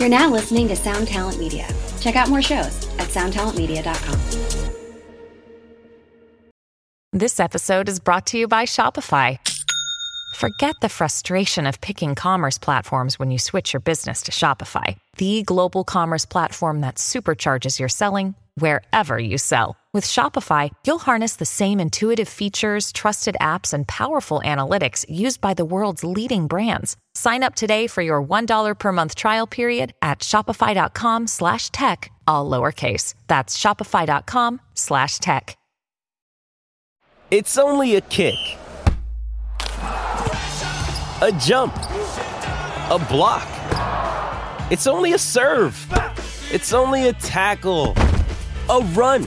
You're now listening to Sound Talent Media. Check out more shows at soundtalentmedia.com. This episode is brought to you by Shopify. Forget the frustration of picking commerce platforms when you switch your business to Shopify, the global commerce platform that supercharges your selling wherever you sell. With Shopify, you'll harness the same intuitive features, trusted apps, and powerful analytics used by the world's leading brands. Sign up today for your $1 per month trial period at shopify.com slash tech, all lowercase. That's shopify.com slash tech. It's only a kick, a jump, a block. It's only a serve. It's only a tackle, a run.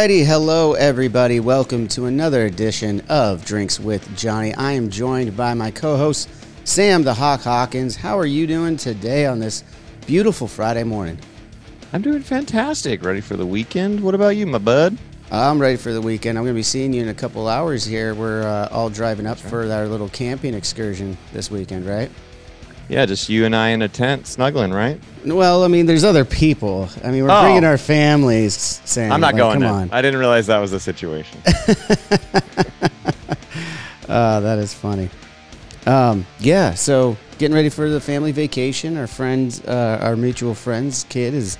Alrighty. Hello, everybody. Welcome to another edition of Drinks with Johnny. I am joined by my co host, Sam the Hawk Hawkins. How are you doing today on this beautiful Friday morning? I'm doing fantastic. Ready for the weekend. What about you, my bud? I'm ready for the weekend. I'm going to be seeing you in a couple hours here. We're uh, all driving up for our little camping excursion this weekend, right? Yeah, just you and I in a tent snuggling, right? Well, I mean, there's other people. I mean, we're Oh. bringing our families, Sam. I'm not Like, going Come there. on. I didn't realize that was the situation. Uh, that is funny. Um, yeah, so getting ready for the family vacation. Our friends, uh, our mutual friends, kid is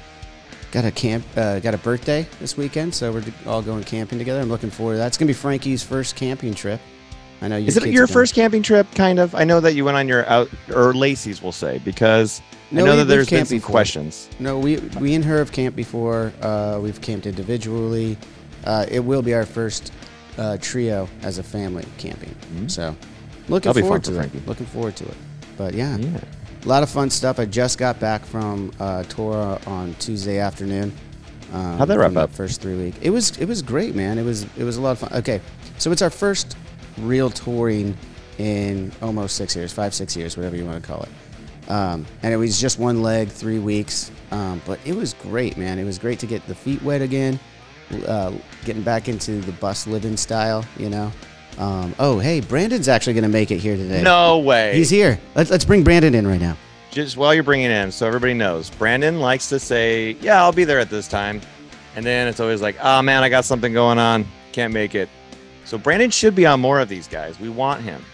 got a camp, uh, got a birthday this weekend, so we're all going camping together. I'm looking forward to that. It's gonna be Frankie's first camping trip. I know. Is it your first camping trip? Kind of. I know that you went on your out or Lacey's, we'll say, because No, I know that there's been some before. questions. No, we we and her have camped before. Uh, we've camped individually. Uh, it will be our first uh, trio as a family camping. So, looking Mm-hmm. That'll be forward to it. Looking forward to it. But yeah, Yeah. a lot of fun stuff. I just got back from uh, Torah on Tuesday afternoon. Um, How'd that wrap up? First three week. It was it was great, man. It was it was a lot of fun. Okay, so it's our first real touring in almost six years, five six years, whatever you want to call it. Um, and it was just one leg, three weeks. Um, but it was great, man. It was great to get the feet wet again, uh, getting back into the bus living style, you know. Um, oh, hey, Brandon's actually going to make it here today. No way. He's here. Let's, let's bring Brandon in right now. Just while you're bringing in, so everybody knows, Brandon likes to say, "Yeah, I'll be there at this time," and then it's always like, "Oh man, I got something going on, can't make it." So Brandon should be on more of these guys. We want him.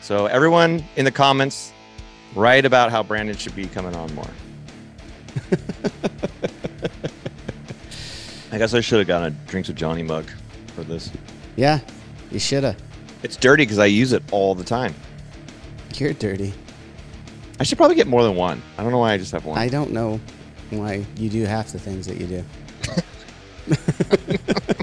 So everyone in the comments, write about how Brandon should be coming on more. I guess I should have gotten a drinks with Johnny mug for this. Yeah, you shoulda. It's dirty because I use it all the time. You're dirty. I should probably get more than one. I don't know why I just have one. I don't know why you do half the things that you do.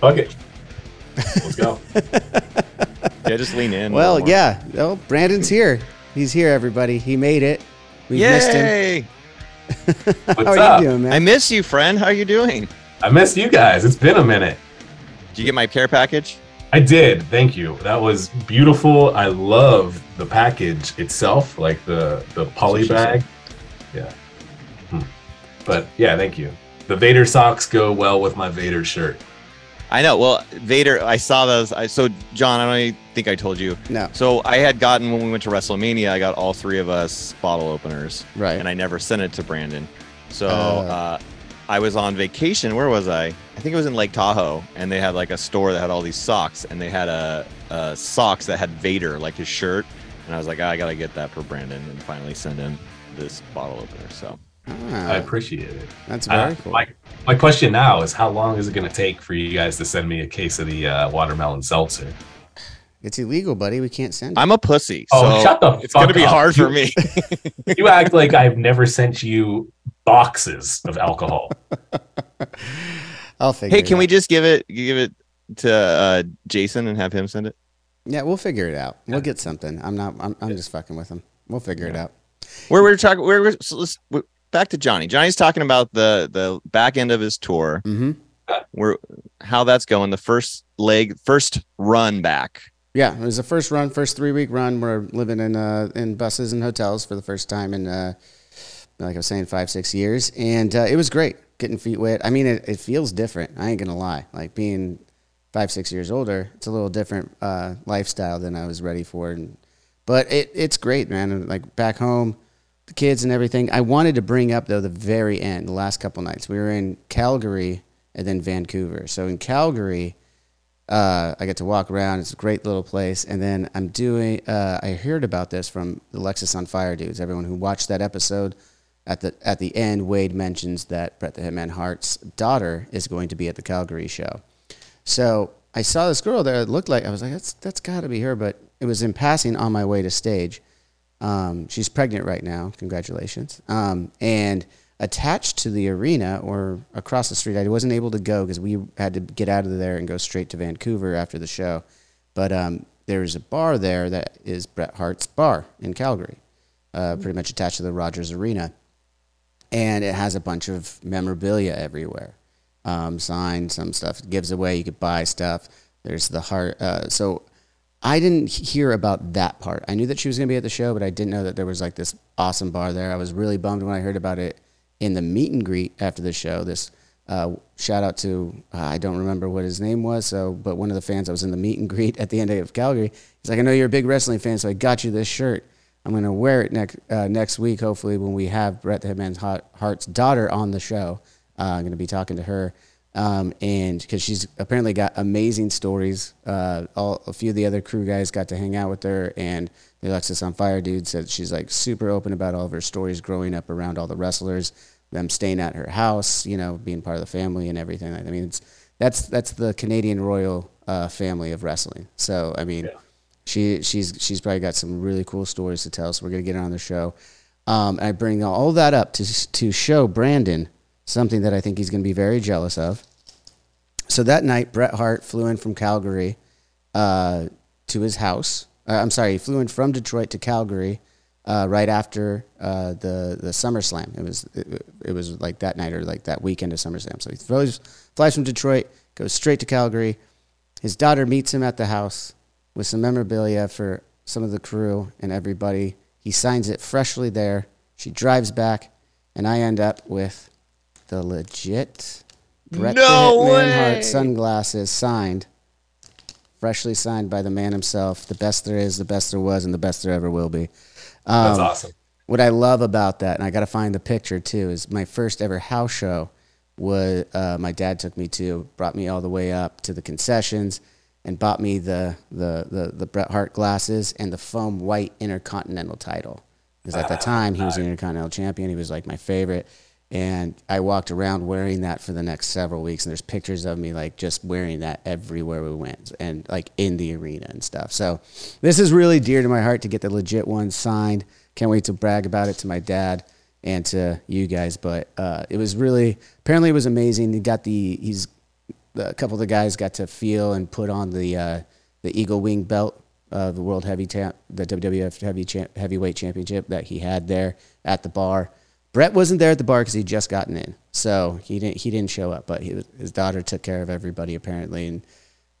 Fuck it. Let's go. yeah, just lean in. Well, yeah. Oh, Brandon's here. He's here, everybody. He made it. We missed him. Yay! What's How are up? you doing, man? I miss you, friend. How are you doing? I missed you guys. It's been a minute. Did you get my care package? I did. Thank you. That was beautiful. I love the package itself, like the the poly That's what she bag. Yeah. Hmm. But yeah, thank you. The Vader socks go well with my Vader shirt. I know. Well, Vader, I saw those. I so John, I don't think I told you. No. So I had gotten when we went to WrestleMania, I got all three of us bottle openers, Right. and I never sent it to Brandon. So Oh. uh, I was on vacation. Where was I? I think it was in Lake Tahoe, and they had like a store that had all these socks, and they had a, a socks that had Vader, like his shirt, and I was like, "Ah, I gotta get that for Brandon, and finally send him this bottle opener. So I Ah, appreciate it. that's very Uh, cool. my, my question now is how long is it going to take for you guys to send me a case of the uh, watermelon seltzer? It's illegal, buddy. We can't send it. I'm a pussy. Oh, so shut the It's gonna be up. hard for me. You act like I've never sent you boxes of alcohol. I'll figure hey, it can we just give it give it to uh, Jason and have him send it? Yeah, we'll figure it out. We'll get something. I'm not. I'm, I'm just fucking with him. We'll figure it out. Where we're talking, where we're so let's we back to Johnny. Johnny's talking about the the back end of his tour, hmm where how that's going. The first leg, first run back. Yeah, it was the first run, first three week run. We're living in uh, in buses and hotels for the first time in, uh, like I was saying, five six years, and uh, it was great. Getting feet wet. I mean, it, it feels different. I ain't gonna lie. Like being five six years older, it's a little different uh, lifestyle than I was ready for. And but it it's great, man. Like back home, the kids and everything. I wanted to bring up though the very end, the last couple nights. We were in Calgary and then Vancouver. So in Calgary uh, I get to walk around. It's a great little place. And then I'm doing. Uh, I heard about this from the Alexisonfire dudes. Everyone who watched that episode, at the at the end, Wade mentions that Bret the Hitman Hart's daughter is going to be at the Calgary show. So I saw this girl there. It looked like I was like, that's that's got to be her. But it was in passing on my way to stage. Um, she's pregnant right now. Congratulations. Um, and attached to the arena or across the street, I wasn't able to go because we had to get out of there and go straight to Vancouver after the show. But um, there's a bar there that is Bret Hart's bar in Calgary, uh, pretty much attached to the Rogers Arena. And it has a bunch of memorabilia everywhere. Um, signs, some stuff it gives away. You could buy stuff. There's the heart. Uh, so I didn't hear about that part. I knew that she was going to be at the show, but I didn't know that there was like this awesome bar there. I was really bummed when I heard about it in the meet and greet after the show. This uh, shout out to uh, I don't remember what his name was, so but one of the fans I was in the meet and greet at the end of Calgary. He's like, I know you're a big wrestling fan, so I got you this shirt. I'm gonna wear it next uh, next week, hopefully when we have Bret the Hitman's Hart's daughter on the show. Uh, I'm gonna be talking to her. Um, and because she's apparently got amazing stories, uh, all, a few of the other crew guys got to hang out with her, and the Alexisonfire dude said she's like super open about all of her stories growing up around all the wrestlers, them staying at her house, you know, being part of the family and everything. I mean, it's that's that's the Canadian royal uh, family of wrestling. So I mean, she she's she's probably got some really cool stories to tell. So we're gonna get her on the show. Um, and I bring all that up to to show Brandon something that I think he's gonna be very jealous of. So that night, Bret Hart flew in from Calgary uh, to his house. Uh, I'm sorry, he flew in from Detroit to Calgary uh, right after uh, the the SummerSlam. It was it, it was like that night or like that weekend of SummerSlam. So he flies flies from Detroit, goes straight to Calgary. His daughter meets him at the house with some memorabilia for some of the crew and everybody. He signs it freshly there. She drives back, and I end up with the legit Bret No the sunglasses signed, freshly signed by the man himself. The best there is, the best there was, and the best there ever will be. That's Um, awesome. What I love about that, and I got to find the picture too, is my first ever house show. Was uh, my dad took me to, brought me all the way up to the concessions, and bought me the the the, the Bret Hart glasses and the foam white Intercontinental title. Because at the time he was an Intercontinental champion, he was like my favorite, and I walked around wearing that for the next several weeks. And there's pictures of me like just wearing that everywhere we went, and like in the arena and stuff. So this is really dear to my heart to get the legit one signed. Can't wait to brag about it to my dad and to you guys. But uh, it was really apparently it was amazing. He got the he's a couple of the guys got to feel and put on the uh, the Eagle Wing belt, uh, the World Heavy Champ, the WWF Heavy Champ, Heavyweight Championship that he had there at the bar. Bret wasn't there at the bar because he'd just gotten in, so he didn't he didn't show up. But he, his daughter took care of everybody apparently, and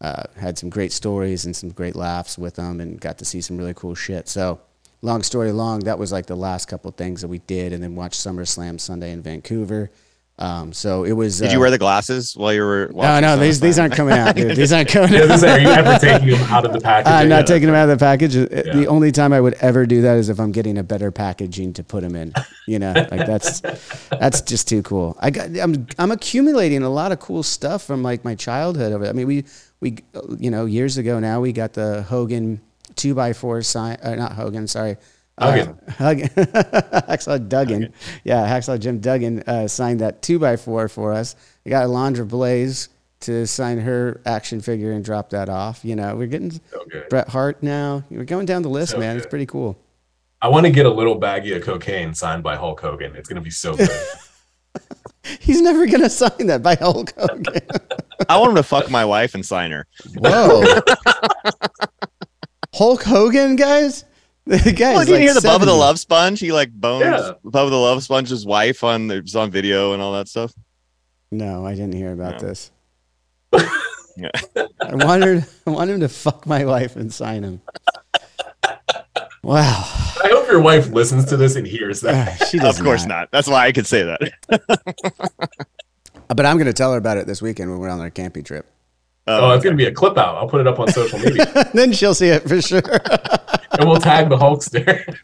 uh, had some great stories and some great laughs with them, and got to see some really cool shit. So long story long, that was like the last couple things that we did, and then watched SummerSlam Sunday in Vancouver. Um, so it was. Did uh, you wear the glasses while you were? No, watching no, these these aren't coming out, dude. These aren't coming out. are you ever taking them out of the package? I'm Yeah, not taking them that's out of the package. Uh, Yeah. The only time I would ever do that is if I'm getting a better packaging to put them in. You know, like that's that's just too cool. I got I'm I'm accumulating a lot of cool stuff from like my childhood. Over, I mean, we we uh, you know years ago now we got the Hogan two by four sign. Uh, not Hogan, sorry. Duggan. Uh, Hogan. Hacksaw Duggan. Yeah, Hacksaw Jim Duggan uh, signed that two by four for us. I got Alundra Blayze to sign her action figure and drop that off. You know, we're getting So. Bret Hart now. We're going down the list, So man. It's pretty cool. I want to get a little baggie of cocaine signed by Hulk Hogan. It's gonna be so good. He's never gonna sign that by Hulk Hogan. I want him to fuck my wife and sign her. Whoa. Hulk Hogan, guys. The guy Well, did you like hear the Bubba the Love Sponge? He like bones Yeah. Bubba the Love Sponge's wife on it was on video and all that stuff. No, I didn't hear about No. this. Yeah. I wanted I want him to fuck my wife and sign him. Wow. I hope your wife listens to this and hears that. Uh, she does of course not. That's why I could say that. But I'm going to tell her about it this weekend when we're on our camping trip. Oh, it's gonna be a clip out. I'll put it up on social media, then she'll see it for sure. And we'll tag the Hulkster.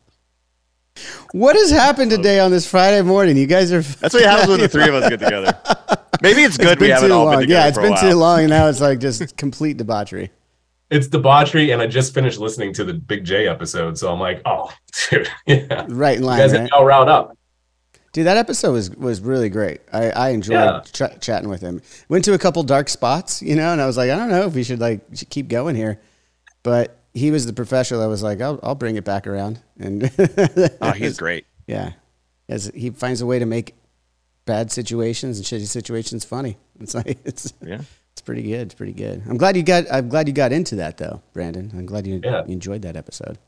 what has happened today on this Friday morning? You guys are. That's what happens when the three of us get together. Maybe it's good It's we been haven't too all long. been together. Yeah, it's for a been while. too long, and now it's like just complete debauchery. It's debauchery, and I just finished listening to the Big Jay episode, so I'm like, oh, dude, yeah. Right in You line, guys right? are all riled up. Dude, that episode was was really great. I, I enjoyed Yeah. ch- chatting with him. Went to a couple dark spots, you know, and I was like, I don't know if we should like should keep going here, but he was the professional that was like, I'll I'll bring it back around, and Oh, he's great. yeah, as he finds a way to make bad situations and shitty situations funny. It's like it's Yeah. it's pretty good. It's pretty good. I'm glad you got I'm glad you got into that though, Brandon. I'm glad you, Yeah. you enjoyed that episode.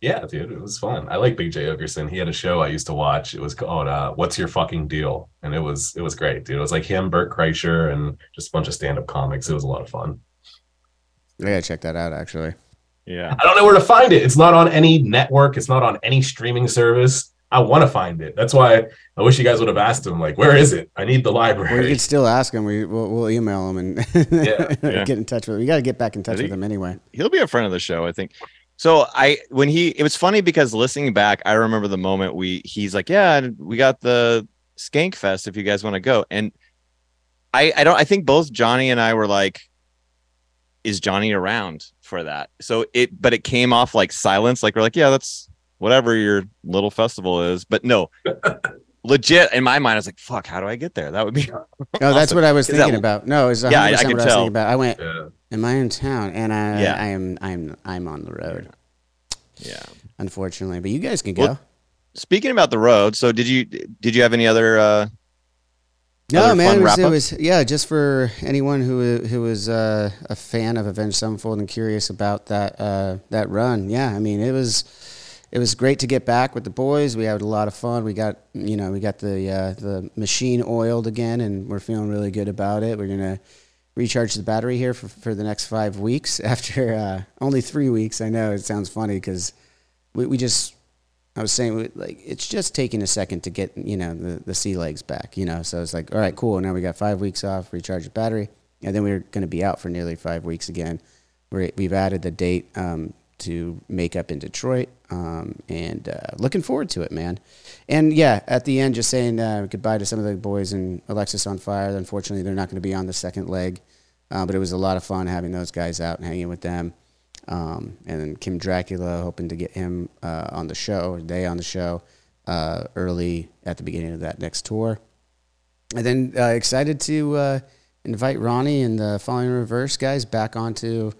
Yeah, dude, it was fun. I like Big Jay Oakerson. He had a show I used to watch. It was called uh, "What's Your Fucking Deal," and it was it was great, dude. It was like him, Bert Kreischer, and just a bunch of stand up comics. It was a lot of fun. I gotta check that out actually. Yeah. I don't know where to find it. It's not on any network. It's not on any streaming service. I want to find it. That's why I wish you guys would have asked him, like, where is it? I need the library. Well, you library. could still ask him. We we'll, we'll email him and Yeah, yeah. get in touch with. him. We got to get back in touch think- with him anyway. He'll be a friend of the show, I think. So I when he it was funny because listening back, I remember the moment we he's like, Yeah, we got the Skank Fest if you guys want to go. And I I don't I think both Johnny and I were like, Is Johnny around for that? So it but it came off like silence, like we're like, Yeah, that's whatever your little festival is. But no, legit in my mind, I was like, fuck, how do I get there? That would be No, that's what I was Is that- thinking about. No, it's 100% Yeah, I- I what I was tell. thinking about. I went, Yeah. am I in town? And I, Yeah. I am, I'm, I'm on the road, yeah. unfortunately. But you guys can go. Well, Speaking about the road, so did you did you have any other uh no, man, it was, it was, yeah, just for anyone who who was uh, a fan of Avenged Sevenfold and curious about that uh, that run. Yeah, I mean, it was it was great to get back with the boys. We had a lot of fun. We got you know we got the uh, the machine oiled again, and we're feeling really good about it. We're gonna recharge the battery here for, for the next five weeks after uh, only three weeks. I know it sounds funny because we, we just I was saying like it's just taking a second to get you know the, the sea legs back you know? So it's like all right cool. Now we got five weeks off recharge the battery. And then we're going to be out for nearly five weeks again. We're, we've added the date um, to make up in Detroit um, and uh, looking forward to it man. And yeah at the end just saying uh, goodbye to some of the boys in Alexisonfire. Unfortunately they're not going to be on the second leg uh, but it was a lot of fun having those guys out and hanging with them um, and then Kim Dracula, hoping to get him uh, on the show, or they on the show uh, early at the beginning of that next tour. And then uh, excited to uh, invite Ronnie and the Falling Reverse guys back onto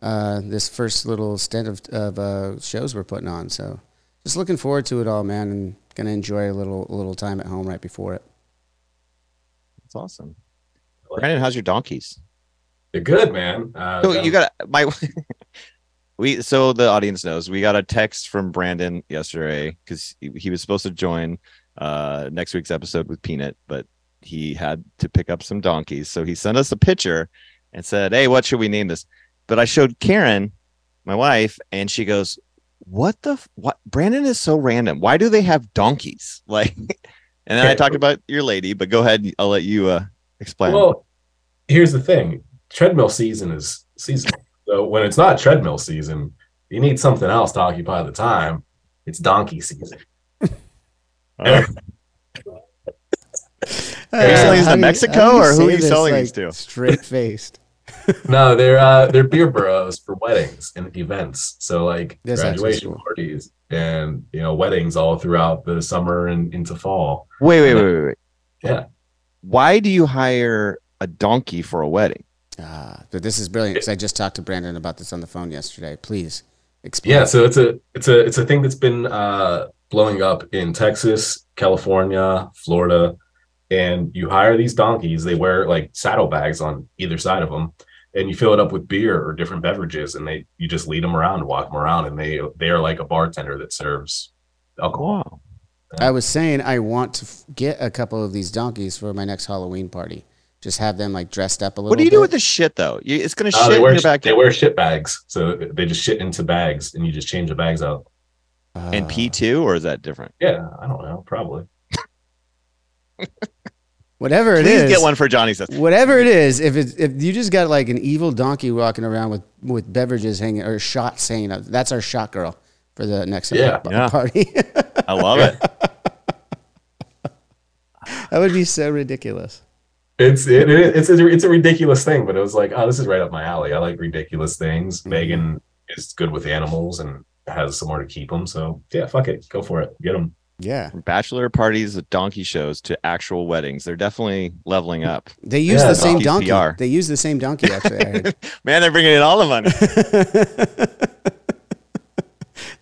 uh, this first little stint of, of uh, shows we're putting on. So just looking forward to it all, man, and gonna enjoy a little a little time at home right before it. That's awesome. Brandon, how's your donkeys? They're good, man. Uh, So you got my we so the audience knows we got a text from Brandon yesterday because he, he was supposed to join uh next week's episode with Peanut, but he had to pick up some donkeys. So he sent us a picture and said, Hey, what should we name this? But I showed Karen, my wife, and she goes, What the f- what Brandon is so random. Why do they have donkeys? Like and then I talked about your lady, but go ahead, I'll let you uh explain. Well, here's the thing: treadmill season is seasonal. So when it's not treadmill season, you need something else to occupy the time. It's donkey season. Uh, Are you selling these to Mexico, or who are you selling these to? Straight faced. No, they're uh, they're beer burros for weddings and events. So like That's graduation cool. parties and you know weddings all throughout the summer and into fall. Wait, wait, wait, wait, wait. Yeah. Why do you hire a donkey for a wedding? Ah, but this is brilliant because I just talked to Brandon about this on the phone yesterday. Please explain. Yeah, so it's a it's a it's a thing that's been uh, blowing up in Texas, California, Florida. and you hire these donkeys. They wear like saddlebags on either side of them, and you fill it up with beer or different beverages, and they you just lead them around, walk them around, and they they are like a bartender that serves alcohol. Wow. I was saying I want to f- get a couple of these donkeys for my next Halloween party. Just have them like dressed up a little. What do you bit. do with the shit though? You, it's gonna Uh, shit they in wear your they wear shit bags, so they just shit into bags, and you just change the bags out. and Uh, P two, or is that different? Yeah, I don't know, probably. Whatever it Please is. get one for Johnny says. Whatever it is, if it's if you just got like an evil donkey walking around with with beverages hanging or shots hanging up, that's our shot girl for the next Yeah. b- Yeah. party. I love it. that would be so ridiculous. It's it, it- it's a, it's a ridiculous thing, but it was like, oh, this is right up my alley. I like ridiculous things. Mhm. Megan is good with animals and has somewhere to keep them. So yeah, fuck it, go for it, get them. Yeah, From bachelor parties, donkey shows to actual weddings, they're definitely leveling up. they use Yeah, the same donkey. PR. They use the same donkey actually. Man, they're bringing in all the money.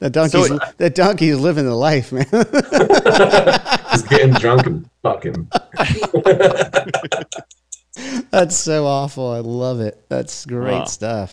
that donkey's So- uh, that donkey's living the life, man. He's getting drunk and fucking. That's so awful. I love it. That's great Wow. stuff.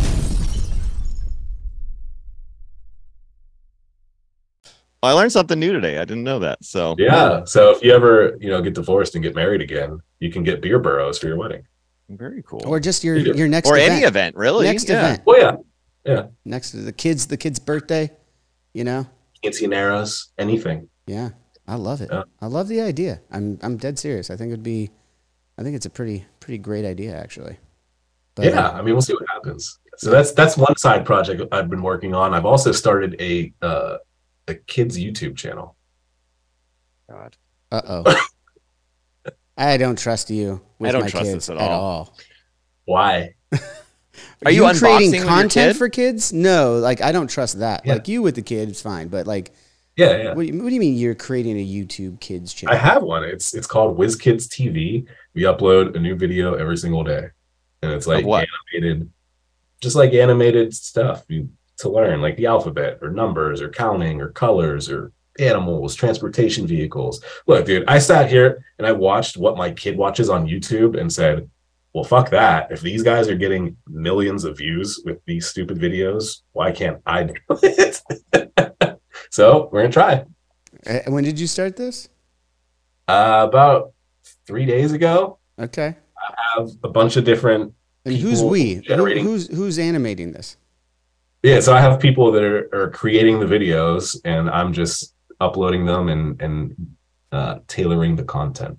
I learned something new today. I didn't know that. So Yeah. So if you ever you know get divorced and get married again, you can get beer burros for your wedding. very cool. Or just your your next or event. any event, really. Next yeah. event. Oh yeah, yeah. Next to the kids, the kid's birthday. You know. quinceaneras, anything. Yeah, I love it. Yeah. I love the idea. I'm I'm dead serious. I think it'd be, I think it's a pretty pretty great idea actually. But, yeah, I mean, we'll see what happens. So that's that's one side project I've been working on. I've also started a uh, a kids YouTube channel. God. uh oh. I don't trust you with I don't my trust kids this at all. Why? Are you creating unboxing content kid? for kids? No, like I don't trust that. Yeah. Like you with the kids, it's fine. But like, Yeah, yeah. what, do you, what do you mean you're creating a YouTube kids channel? I have one. It's it's called Whiz Kids TV. We upload a new video every single day, and it's like what? animated, just like animated stuff you, to learn, like the alphabet or numbers or counting or colors or animals, transportation vehicles. Look, dude, I sat here and I watched what my kid watches on YouTube and said, "Well, fuck that. If these guys are getting millions of views with these stupid videos, why can't I do it?" so we're gonna try. Uh, when did you start this? Uh, about three days ago, Okay. I have a bunch of different. And who's we? Who, who's who's animating this? Yeah, so I have people that are, are creating the videos, and I'm just uploading them and and uh, tailoring the content,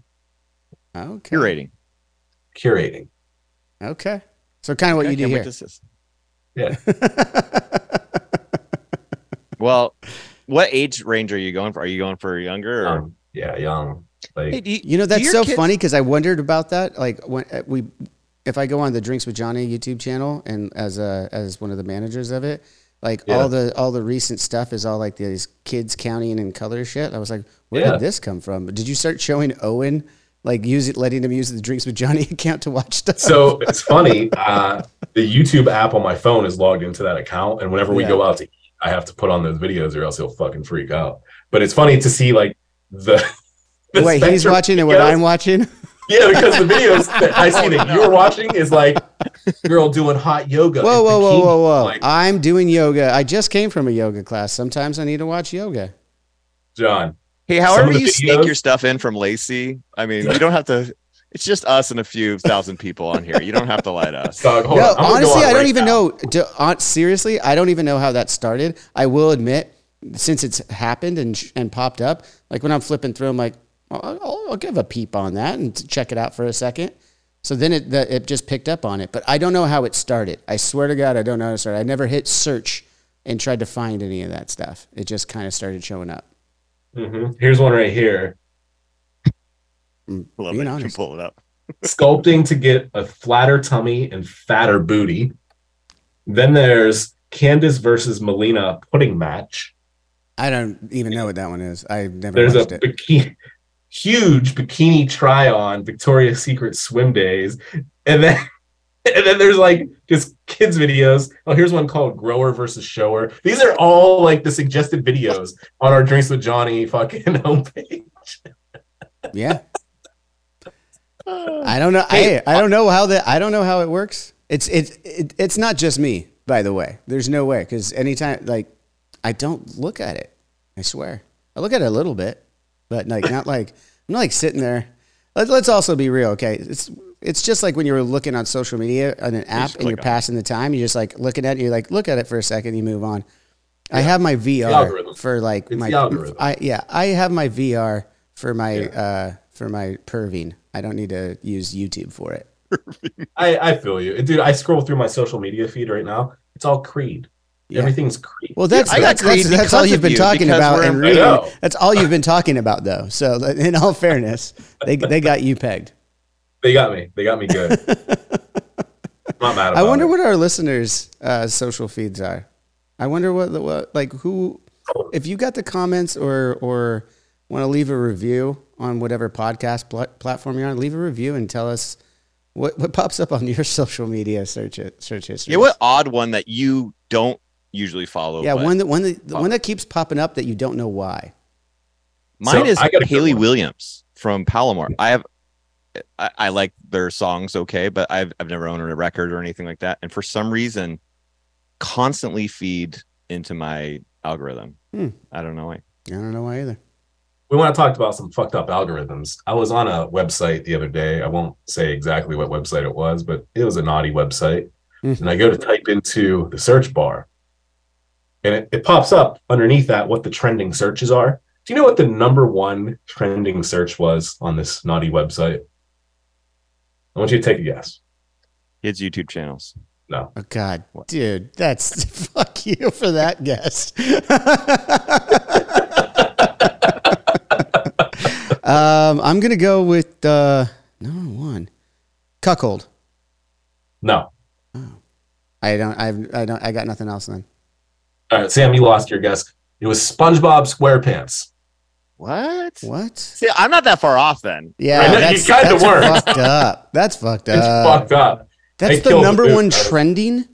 Okay. Curating. curating. Okay. So kind of what Okay, you do here. to see. Yeah, Well, what age range are you going for? Are you going for younger or? um, yeah, young. Like, Hey, do You know that's so kids- funny because I wondered about that. Like when uh, we, if I go on the Drinks with Johnny YouTube channel and as a as one of the managers of it, like Yeah. all the all the recent stuff is all like these kids counting in color shit. I was like, where Yeah. did this come from? Did you start showing Owen like use it, letting him use the Drinks with Johnny account to watch stuff? so it's funny. Uh, the YouTube app on my phone is logged into that account, and whenever we Yeah. go out to eat, I have to put on those videos, or else he'll fucking freak out. But it's funny to see like the. the Wait, he's watching and what. I'm watching. Yeah, because the videos that I oh, see that you're watching is like girl doing hot yoga. Whoa, whoa, whoa, whoa, whoa! Like, I'm doing yoga. I just came from a yoga class. Sometimes I need to watch yoga. John, Hey, however of the you sneak your stuff in from Lacey, I mean, you don't have to. It's just us and a few thousand people on here. You don't have to lie to us. Dog, hold no, on. I'm gonna go honestly, on I don't right even now. know. Do, on, uh, seriously, I don't even know how that started. I will admit, since it's happened and and popped up, like when I'm flipping through, I'm like, I'll, I'll, I'll give a peep on that and check it out for a second. So then it the, it just picked up on it, but I don't know how it started. I swear to God, I don't know how it started. I never hit search and tried to find any of that stuff. It just kind of started showing up. Mhm. Here's one right here. Mm, Love being it. You can pull it up. Sculpting to get a flatter tummy and fatter booty. Then there's Candice versus Melina pudding match. I don't even know what that one is. I've never There's a it. bikini, huge bikini try on Victoria's Secret swim days, and then and then there's like just kids videos. Oh, here's one called Grower versus Shower. These are all like the suggested videos on our Drinks with Johnny fucking homepage. Yeah. I don't know. Hey, I, I don't know how that. I don't know how it works. It's it's it, it's not just me, by the way. There's no way because anytime like I don't look at it. I swear, I look at it a little bit, but like not like I'm not like sitting there. Let's let's also be real, okay? It's it's just like when you're looking on social media on an app and you're passing the time. You're just like looking at it. You're like look at it for a second. You move on. I have my VR for like It's my. I yeah, I have my VR for my uh for my perving. I don't need to use YouTube for it. I, I feel you, dude. I scroll through my social media feed right now. It's all Creed. Yeah. Everything's Creed. Well, that's I got that's, that's, that's all you've been you, talking about and in- I reading. know. That's all you've been talking about, though. So, in all fairness, they they got you pegged. they got me. They got me good. I'm not mad about I wonder it. what our listeners' uh, social feeds are. I wonder what, the, what like who, if you got the comments or or want to leave a review on whatever podcast pl- platform you're on, leave a review and tell us what what pops up on your social media search it, search history. Yeah, what odd one that you don't usually follow? Yeah, one that one that the one that keeps popping up that you don't know why. Mine So, is I got Hayley. Williams from Paramore. I have, I, I like their songs okay, but I've I've never owned a record or anything like that, and for some reason, constantly feed into my algorithm. Hmm. I don't know why. I don't know why either. we want to talk about some fucked up algorithms. I was on a website the other day. I won't say exactly what website it was, but it was a naughty website. Mhm. And I go to type into the search bar, and it, it pops up underneath that what the trending searches are. Do you know what the number one trending search was on this naughty website? I want you to take a guess. Kids YouTube channels. No. Oh God, dude, that's fuck you for that guess. um, I'm gonna go with uh, number one, cuckold. No. I don't. I've. I don't. I got nothing else then. All right, Sam, you lost your guess. It was SpongeBob SquarePants. What? What? See, I'm not that far off then. Yeah, I know, you that's, kinda that's were. fucked up. That's fucked It's up. fucked up. That's I the number the one poop out of- trending.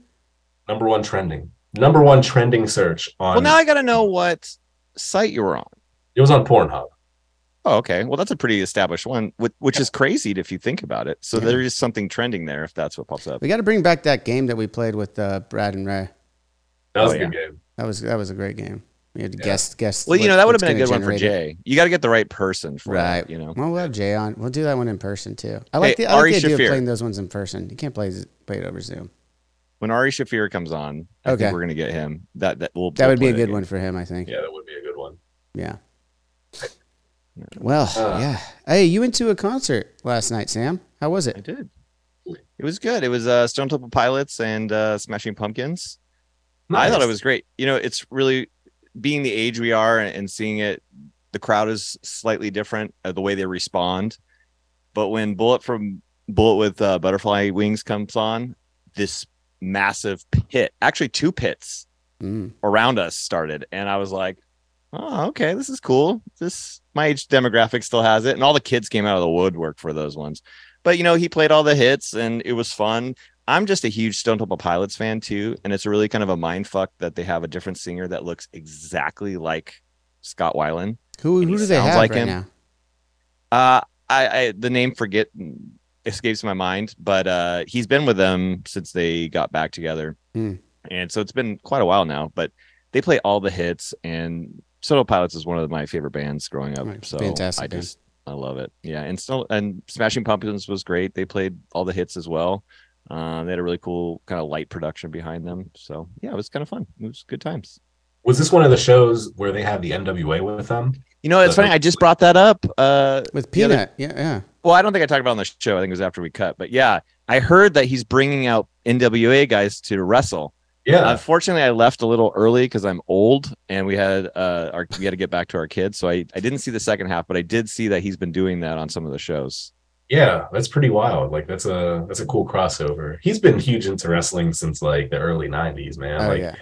Number one trending. Number one trending search on. Well, now I got to know what site you were on. it was on Pornhub. Oh, okay. Well, that's a pretty established one, which, which is crazy if you think about it. So Yeah. there is something trending there if that's what pops up. We got to bring back that game that we played with uh, Brad and Ray. That was Oh, a good yeah. game. That was that was a great game. We had to Yeah. guess guess. Well, you know, that would have been a good one for generate it. Jay. You got to get the right person for Right. it, you know. Well, we'll have Jay on. We'll do that one in person too. I like Hey, the, I like the idea Shaffir. of playing those ones in person. You can't play play it over Zoom. When Ari Shaffir comes on, I Okay. think we're gonna get him. That that will That would be a good one for him, I think. Yeah, that would be a good one. Yeah. Well, Uh. yeah. Hey, you went to a concert last night, Sam. How was it? I did. It was good. It was uh, Stone Temple Pilots and uh, Smashing Pumpkins. I thought it was great. You know, it's really being the age we are and, and seeing it. The crowd is slightly different uh, the way they respond. But when Bullet from Bullet with uh, Butterfly Wings comes on, this massive pit, actually two pits Mm. around us started, and I was like, "Oh, okay, this is cool. This my age demographic still has it." And all the kids came out of the woodwork for those ones. But you know, he played all the hits, and it was fun. I'm just a huge Stone Temple Pilots fan too, and it's really kind of a mind fuck that they have a different singer that looks exactly like Scott Weiland. Who who do they have like right him. now? Uh, I, I the name forget escapes my mind, but uh, he's been with them since they got back together, Hmm. and so it's been quite a while now. But they play all the hits, and Soto Pilots is one of my favorite bands growing up. Right, So fantastic I band. just I love it. Yeah, and still and Smashing Pumpkins was great. They played all the hits as well. Uh, they had a really cool kind of light production behind them. So yeah, it was kind of fun. It was good times. Was this one of the shows where they had the NWA with them? You know, it's So- funny. I just brought that up. Uh, With the other- Peanut, yeah, yeah. well, I don't think I talked about it on the show. I think it was after we cut. But yeah, I heard that he's bringing out NWA guys to wrestle. Yeah. Unfortunately, I left a little early because I'm old, and we had uh, our we had to get back to our kids. So I I didn't see the second half, but I did see that he's been doing that on some of the shows. Yeah, that's pretty wild. Like that's a that's a cool crossover. He's been huge into wrestling since like the early '90s, man. Oh like yeah,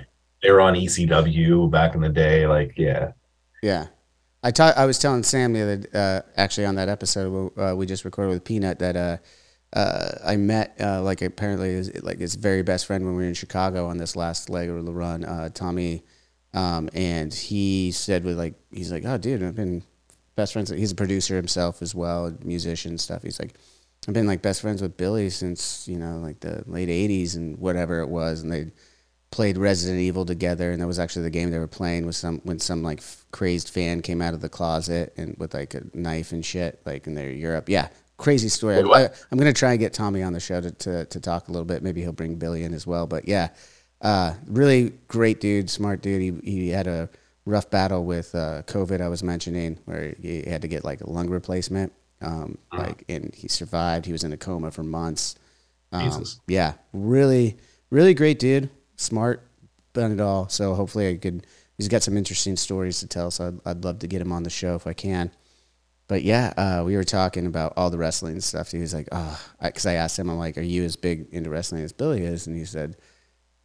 they were on ECW back in the day. Like yeah, yeah. I ta- I was telling Sam the other, uh, actually on that episode uh, we just recorded with Peanut that uh, uh, I met uh, like apparently his, like his very best friend when we were in Chicago on this last leg of the run, uh, Tommy, um, and he said with like he's like, oh dude, I've been best friends. He's a producer himself as well, musician stuff. He's like, I've been like best friends with Billy since you know like the late '80s and whatever it was, and they played Resident Evil together, and that was actually the game they were playing with some when some like f- crazed fan came out of the closet and with like a knife and shit, like in their Europe. Yeah, crazy story. I, am gonna try and get Tommy on the show to, to to talk a little bit. Maybe he'll bring Billy in as well. But yeah, uh, really great dude, smart dude. He he had a rough battle with uh, COVID. I was mentioning where he had to get like a lung replacement. Um, like and he survived. He was in a coma for months. Um, Jesus. yeah, really, really great dude. Smart, done it all. So hopefully I could. He's got some interesting stories to tell. So I'd, I'd love to get him on the show if I can. But yeah, uh, we were talking about all the wrestling stuff. He was like, "Oh," because I asked him, "I'm like, are you as big into wrestling as Billy is?" And he said,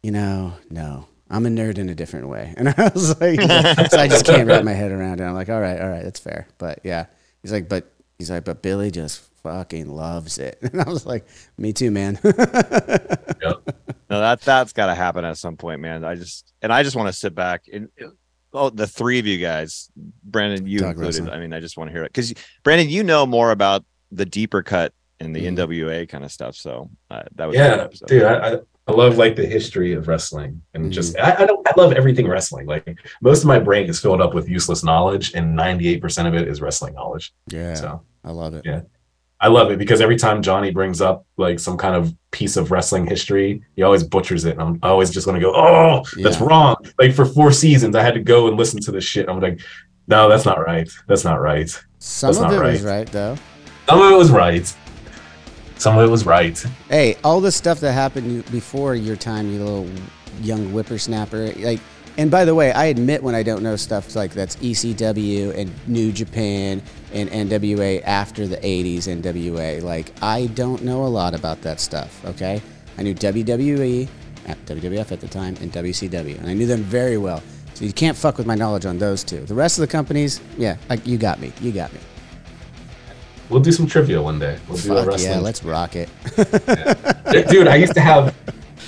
"You know, no, I'm a nerd in a different way." And I was like, "So I just can't wrap my head around it." I'm like, "All right, all right, that's fair." But yeah, he's like, "But he's like, but Billy just fucking loves it," and I was like, "Me too, man." No, that that's got to happen at some point, man. I just and I just want to sit back and oh, the three of you guys, Brandon, you Talk included. wrestling. I mean, I just want to hear it because Brandon, you know more about the deeper cut and the Mhm. NWA kind of stuff. So uh, that was yeah, dude. I, I I love like the history of wrestling and just mm. I, I don't I love everything wrestling. Like most of my brain is filled up with useless knowledge, and 98 percent of it is wrestling knowledge. yeah, So I love it. Yeah. I love it because every time Johnny brings up like some kind of piece of wrestling history, he always butchers it. And I'm always just going to go, oh, that's Yeah. wrong. Like for four seasons, I had to go and listen to this shit. I'm like, no, that's not right. That's not right. Some That's of not it was right. right though. Some of it was right. Some of it was right. Hey, all the stuff that happened before your time, you little young whippersnapper. Like, and by the way, I admit when I don't know stuff like that's ECW and New Japan and NWA after the '80s NWA. Like, I don't know a lot about that stuff. Okay, I knew WWE, at WWF at the time, and WCW, and I knew them very well. So you can't fuck with my knowledge on those two. The rest of the companies, yeah, like you got me. You got me. We'll do some trivia one day. We'll do a Fuck wrestling. yeah, let's rock it. Dude, I used to have,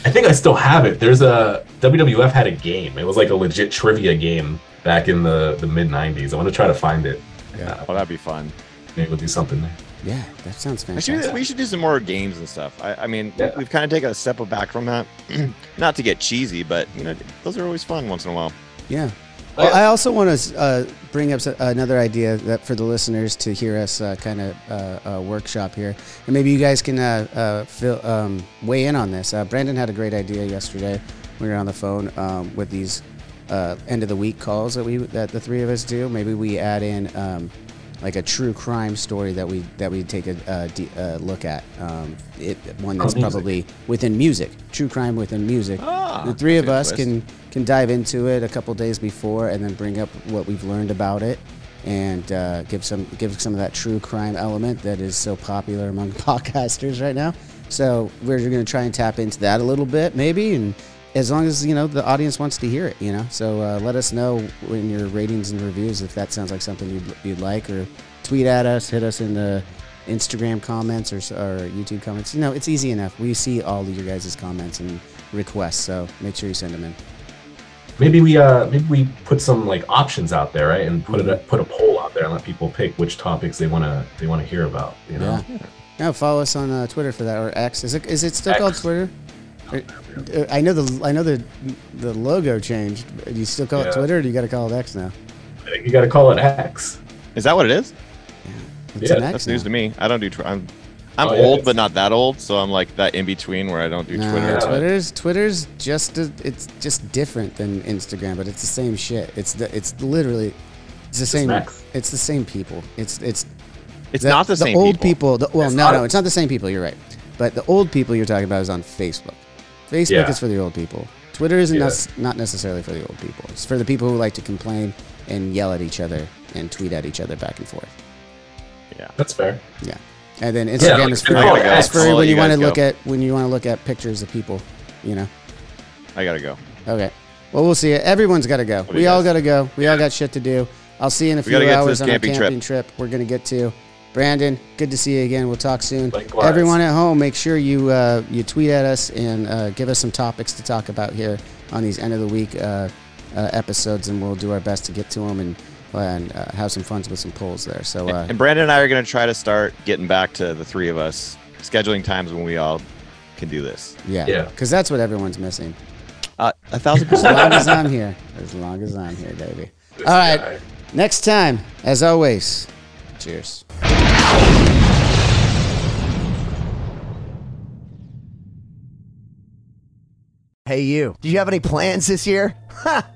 I think I still have it. There's a, WWF had a game. It was like a legit trivia game back in the, the mid 90s. I want to try to find it. Yeah. Uh, oh, that'd be fun. Maybe we'll do something there. Yeah, that sounds I should, we should do some more games and stuff. I, I mean, Yeah. we've kind of taken a step back from that. Not to get cheesy, but you know, those are always fun once in a while. Yeah. Well, I also want to uh, bring up another idea that for the listeners to hear us uh, kind of uh, uh, workshop here, and maybe you guys can uh, uh, fill, um, weigh in on this. Uh, Brandon had a great idea yesterday. when We were on the phone um, with these uh, end of the week calls that we that the three of us do. Maybe we add in um, like a true crime story that we that we take a, uh de- uh, look at. Um, it one that's Oh, probably within music, true crime within music. Ah, the three of us can can dive into it a couple days before and then bring up what we've learned about it and uh, give some give some of that true crime element that is so popular among podcasters right now. So we're going to try and tap into that a little bit, maybe, and as long as you know the audience wants to hear it, you know. So uh, let us know in your ratings and reviews if that sounds like something you'd, you'd like, or tweet at us, hit us in the Instagram comments or, or YouTube comments. You know, it's easy enough. We see all of your guys' comments and requests, so make sure you send them in. Maybe we uh maybe we put some like options out there, right? And put it put a poll out there and let people pick which topics they wanna they wanna hear about. You know? Yeah. Yeah, follow us on uh, Twitter for that or X. Is it is it still X. called Twitter? Or- I know the I know the the logo changed. Do you still call it Twitter, or do you got to call it X now? I think you got to call it X. Is that what it is? It's Yeah, an X That's news to me. I don't do. Tw- I'm I'm Oh, yeah, old, it's- but not that old, so I'm like that in between where I don't do No, Twitter. Twitter's Twitter's just a, it's just different than Instagram, but it's the same shit. It's the it's literally it's the same. X. It's the same people. It's it's It's not the same old people. people. the, well, It's no, not- no, it's not the same people. You're right. But the old people you're talking about is on Facebook. Facebook Yeah. is for the old people. Twitter isn't Yeah. nec- not necessarily for the old people. It's for the people who like to complain and yell at each other and tweet at each other back and forth. Yeah. That's fair. Yeah. And then Instagram like, is for, gotta is for when you you want to guys look at when you want to look at pictures of people, you know. I gotta go. Okay. Well, we'll see. Everyone's got to go. do We you all got to go. We all got shit to do. I'll see you in a We few gotta get to hours on our camping camping trip. We're gonna get to. Brandon, good to see you again. We'll talk soon. Likewise. Everyone at home, make sure you uh, you tweet at us and uh, give us some topics to talk about here on these end of the week uh, uh, episodes, and we'll do our best to get to them and and uh, have some fun with some polls there. So uh, And Brandon and I are gonna try to start getting back to the three of us, scheduling times when we all can do this. yeah, Yeah. because that's what everyone's missing. Uh, a thousand percent. As long percent. as I'm here, as long as I'm here, baby. This All right. guy. Next time, as always, cheers. Hey, you. Do you have any plans this year? Ha!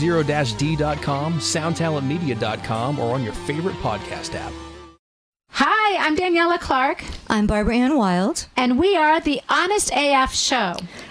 2020-d.com, soundtalentmedia.com, or on your favorite podcast app. Hi, I'm Daniela Clark. I'm Barbara Ann Wild. And we are the Honest AF Show.